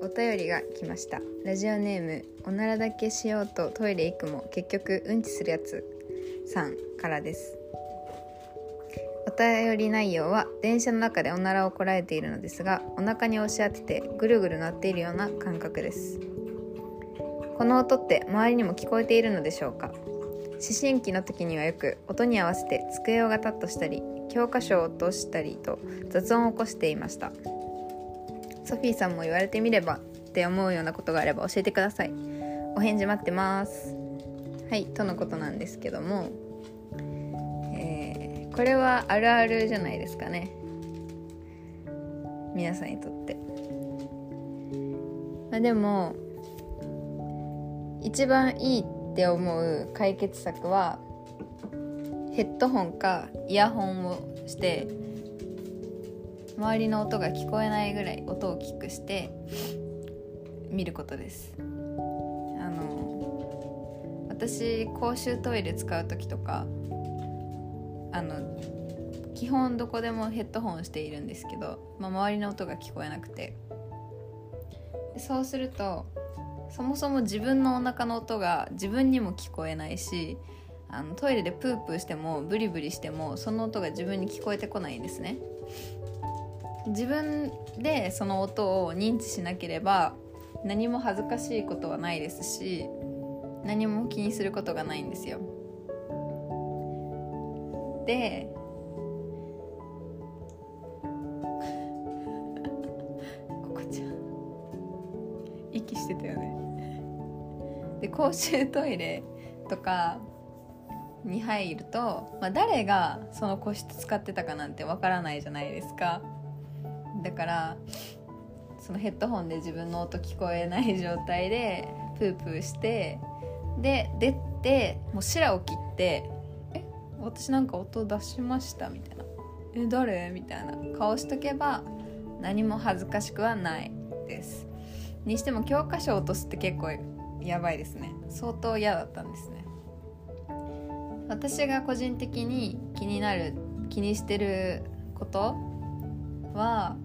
お便りが来ました。ラジオネームおならだけしようとトイレ行くも結局うんちするやつさんからです。お便り内容は電車の中でおならをこらえているのですがお腹に押し当ててぐるぐる鳴っているような感覚です。この音って周りにも聞こえているのでしょうか？思春期の時にはよく音に合わせて机をガタッとしたり教科書を落としたりと雑音を起こしていました。ソフィーさんも言われてみればって思うようなことがあれば教えてください。お返事待ってます。はいとのことなんですけども、えー、これはあるあるじゃないですかね。皆さんにとって。まあでも一番いいって思う解決策はヘッドホンかイヤホンをして周りの音が聞こえないぐらい音を大きくして見ることです。あの私公衆トイレ使う時とかあの基本どこでもヘッドホンしているんですけど、まあ、周りの音が聞こえなくて。そうするとそもそも自分のお腹の音が自分にも聞こえないしあのトイレでプープーしてもブリブリしてもその音が自分に聞こえてこないんですね。自分でその音を認知しなければ何も恥ずかしいことはないですし何も気にすることがないんですよ。でここちゃん息してたよね。で公衆トイレとかに入ると、まあ、誰がその個室使ってたかなんてわからないじゃないですか。だからそのヘッドホンで自分の音聞こえない状態でプープーしてで出てもう白を切って「え私なんか音出しました」みたいな「え誰?」みたいな。顔しとけば何も恥ずかしくはない。です。にしても教科書を落とすって結構やばいですね。相当嫌だったんですね。私が個人的に気になる気にしてることは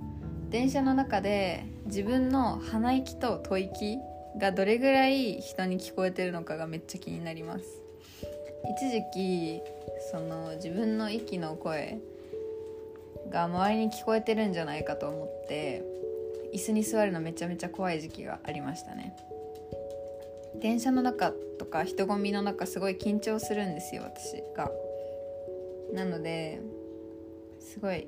電車の中で自分の鼻息と吐息がどれぐらい人に聞こえてるのかがめっちゃ気になります。一時期その自分の息の声が周りに聞こえてるんじゃないかと思って椅子に座るのめちゃめちゃ怖い時期がありましたね。電車の中とか人混みの中すごい緊張するんですよ私が。なのですごい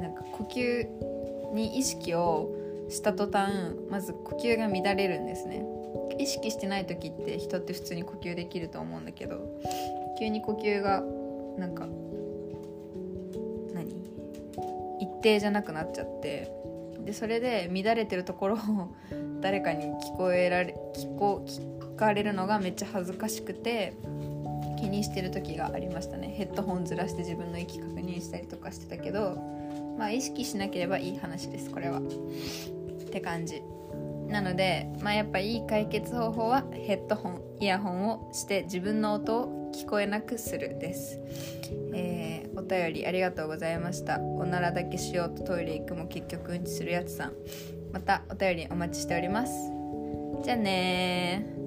なんか呼吸に意識をした途端まず呼吸が乱れるんですね。意識してない時って人って普通に呼吸できると思うんだけど急に呼吸がなんか何？一定じゃなくなっちゃってでそれで乱れてるところを 誰かに聞こえられ聞こ聞かれるのがめっちゃ恥ずかしくて気にしてる時がありましたね。ヘッドホンずらして自分の息確認したりとかしてたけどまあ意識しなければいい話ですこれは。って感じ。なのでまあやっぱいい解決方法はヘッドホンイヤホンをして自分の音を聞こえなくするです、えー、お便りありがとうございました。おならだけしようとトイレ行くも結局うんちするやつさん。またお便りお待ちしております。じゃあね